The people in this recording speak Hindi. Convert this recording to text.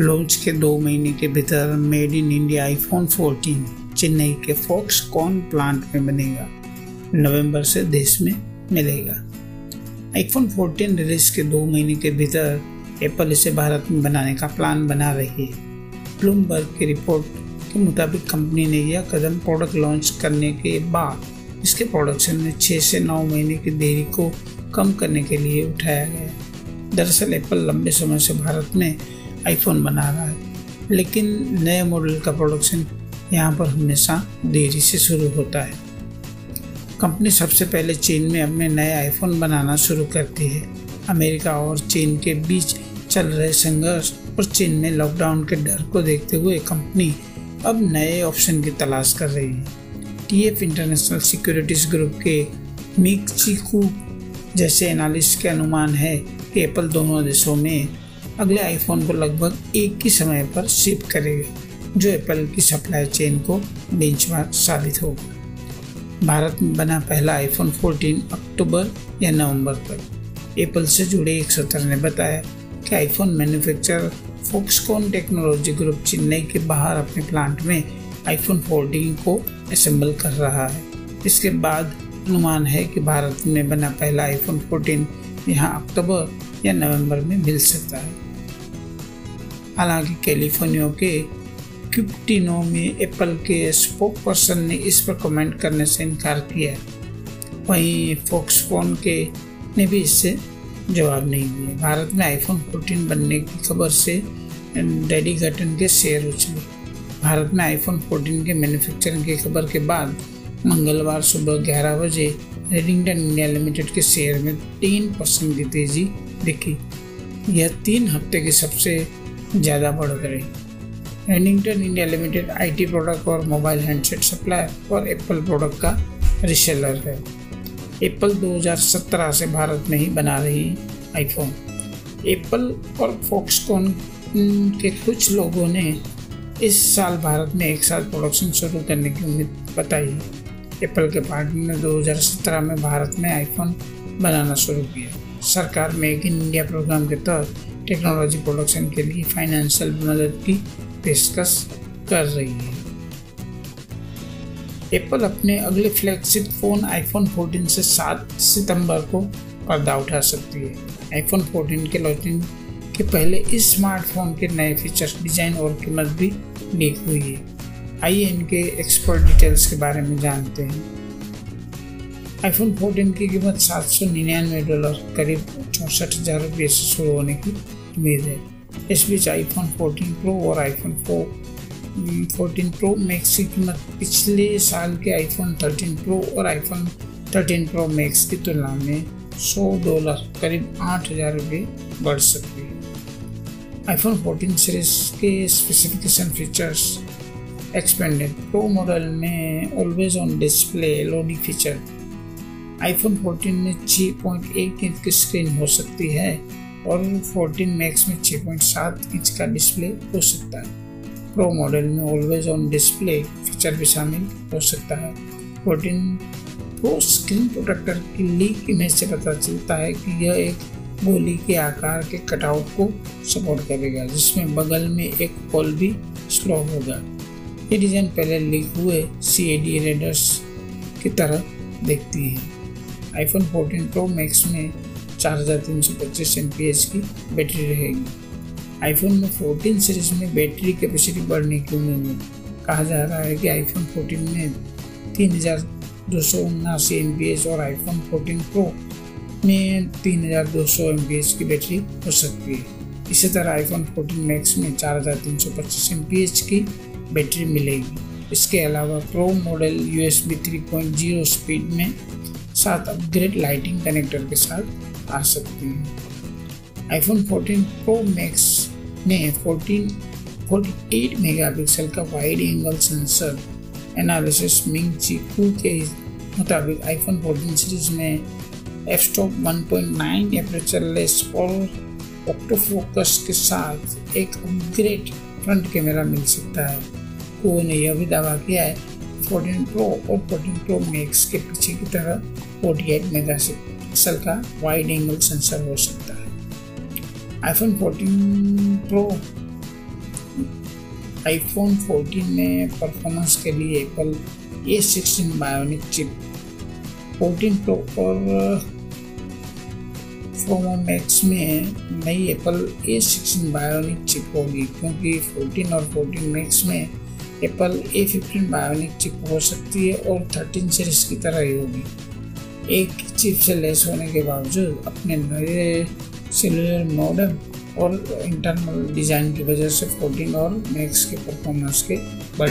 Launch के दो महीने के भीतर made in India iPhone 14 Chennai के फॉक्सकॉन प्लांट में बनेगा। नवंबर से देश में मिलेगा। आईफोन 14 रिलीज़ के दो महीने के भीतर एप्पल इसे भारत में बनाने का प्लान बना रही है। ब्लूमबर्ग की रिपोर्ट के मुताबिक कंपनी ने यह कदम प्रोडक्ट लॉन्च करने के बाद इसके प्रोडक्शन में छः से नौ महीने की देरी को कम करने के लिए उठाया गया। दरअसल एप्पल लंबे समय से भारत में आईफोन बना रहा है। लेकिन नए मॉडल का प्रोडक्शन यहाँ पर हमेशा देरी से शुरू होता है। कंपनी सबसे पहले चीन में अपने नए आईफोन बनाना शुरू करती है। अमेरिका और चीन के बीच चल रहे संघर्ष और चीन में लॉकडाउन के डर को देखते हुए कंपनी अब नए ऑप्शन की तलाश कर रही है। टीएफ इंटरनेशनल सिक्योरिटीज ग्रुप के मिक चिकू जैसे एनालिस्ट के अनुमान है कि एप्पल दोनों देशों में अगले आईफोन को लगभग एक ही समय पर शिप करेगा, जो एप्पल की सप्लाई चेन को बेंचमार्क साबित होगा। भारत में बना पहला आईफोन 14 अक्टूबर या नवंबर पर। एप्पल से जुड़े एक सूत्र ने बताया कि iPhone manufacturer Foxconn technology group Chennai के बाहर अपने प्लांट में आईफोन 14 को असेंबल कर रहा है। इसके बाद अनुमान है कि भारत में बना पहला आईफोन 14 यहाँ अक्टूबर या नवंबर में मिल सकता है। हालाँकि कैलिफ़ोर्निया के क्यूपटिनो में एप्पल के स्पोक पर्सन ने इस पर कमेंट करने से इनकार किया वहीं फोक्सफोन के ने भी इससे जवाब नहीं दिया। भारत में आईफोन 14 बनने की खबर से डैडी गटन के शेयर उछले। भारत में आईफोन 14 के मैन्युफैक्चरिंग की खबर के बाद मंगलवार सुबह 11 बजे रेडिंगटन इंडिया लिमिटेड के शेयर में तीन परसेंट की तेज़ी दिखी। यह तीन हफ़्ते की सबसे ज़्यादा बढ़ गई Redington India limited IT product और मोबाइल हैंडसेट सप्लायर और एप्पल प्रोडक्ट का रिसेलर है। एप्पल 2017 से भारत में ही बना रही आईफोन एप्पल और फॉक्सकॉन के कुछ लोगों ने इस साल भारत में एक साथ प्रोडक्शन शुरू करने की उम्मीद बताई। एप्पल के पार्टी ने 2017 में भारत में आईफोन बनाना शुरू किया। सरकार मेक इन इंडिया प्रोग्राम के तहत टेक्नोलॉजी प्रोडक्शन के लिए फाइनेंशियल मदद की पेशकश कर रही है। एप्पल अपने अगले फ्लैगशिप फ़ोन आईफोन 14 से 7 सितंबर को पर्दा उठा सकती है। आईफोन 14 के लॉन्चिंग के पहले इस स्मार्टफ़ोन के नए फीचर्स डिज़ाइन और कीमत भी लीक हुई है। आइए इनके एक्सपर्ट डिटेल्स के बारे में जानते हैं। आईफोन 14 की कीमत सात सौ निन्यानवे डॉलर, करीब चौंसठ हज़ार रुपये से शुरू होने की उम्मीद है। इस बीच आईफोन 14 प्रो और आईफोन 4 14 प्रो मैक्स की कीमत पिछले साल के आईफोन 13 प्रो और आईफोन 13 प्रो मैक्स की तुलना में 100 डॉलर, करीब आठ हज़ार रुपये बढ़ सकती है। आईफोन 14 सीरीज़ के specification features expanded pro model में always on display L O D feature iPhone 14 में 6.1 इंच की स्क्रीन हो सकती है और 14 मैक्स में 6.7 इंच का डिस्प्ले हो सकता है। प्रो मॉडल में ऑलवेज ऑन डिस्प्ले फीचर भी शामिल हो सकता है। 14 प्रो स्क्रीन प्रोटेक्टर की लीक इमेज से पता चलता है कि यह एक गोली के आकार के कटआउट को सपोर्ट करेगा, जिसमें बगल में एक होल भी स्लो होगा। ये डिज़ाइन पहले लीक हुए सी रेडर्स की तरह देखती है। आईफोन 14 प्रो मैक्स में चार हज़ार तीन सौ पच्चीस एम पी एच की बैटरी रहेगी। आईफोन में 14 सीरीज़ में बैटरी कैपेसिटी बढ़ने की उम्मीद में कहा जा रहा है कि आईफोन 14 में तीन हज़ार दो सौ उन्नासी एम पी एच और आईफोन 14 प्रो में तीन हज़ार दो सौ एम पी एच की बैटरी हो सकती है। इसी तरह आईफोन 14 मैक्स में चार हज़ार तीन सौ पच्चीस एम पी एच की बैटरी मिलेगी। इसके अलावा pro model U S B three point zero speed में साथ अपग्रेड लाइटिंग कनेक्टर के साथ आ सकती है। आईफोन 14 प्रो मैक्स ने 14 48 मेगापिक्सल का wide angle sensor analysis Ming Chi Kuo के मुताबिक आईफोन 14 सीरीज़ में एफ़ स्टॉप 1.9 एपरेचर लेस और ऑक्टो फोकस के साथ एक अपग्रेड फ्रंट कैमरा मिल सकता है। को ने यह भी दावा किया है। 14 प्रो और 14 प्रो मैक्स के पीछे की तरह फोर्टी 48 मेगापिक्सल का वाइड एंगल सेंसर हो सकता है। आईफोन 14 प्रो आईफोन 14 में परफॉर्मेंस के लिए Apple A sixteen bionic chip 14 pro और प्रोमो मैक्स में नई Apple A sixteen bionic chip होगी, क्योंकि 14 और 14 मैक्स में Apple A fifteen bionic chip हो सकती है और थर्टीन सीरीज़ की तरह ही होगी। एक चिप से लेस होने के बावजूद अपने नए सेलुलर मॉडल और इंटरनल डिज़ाइन की वजह से 14 और मैक्स के परफॉर्मेंस के बढ़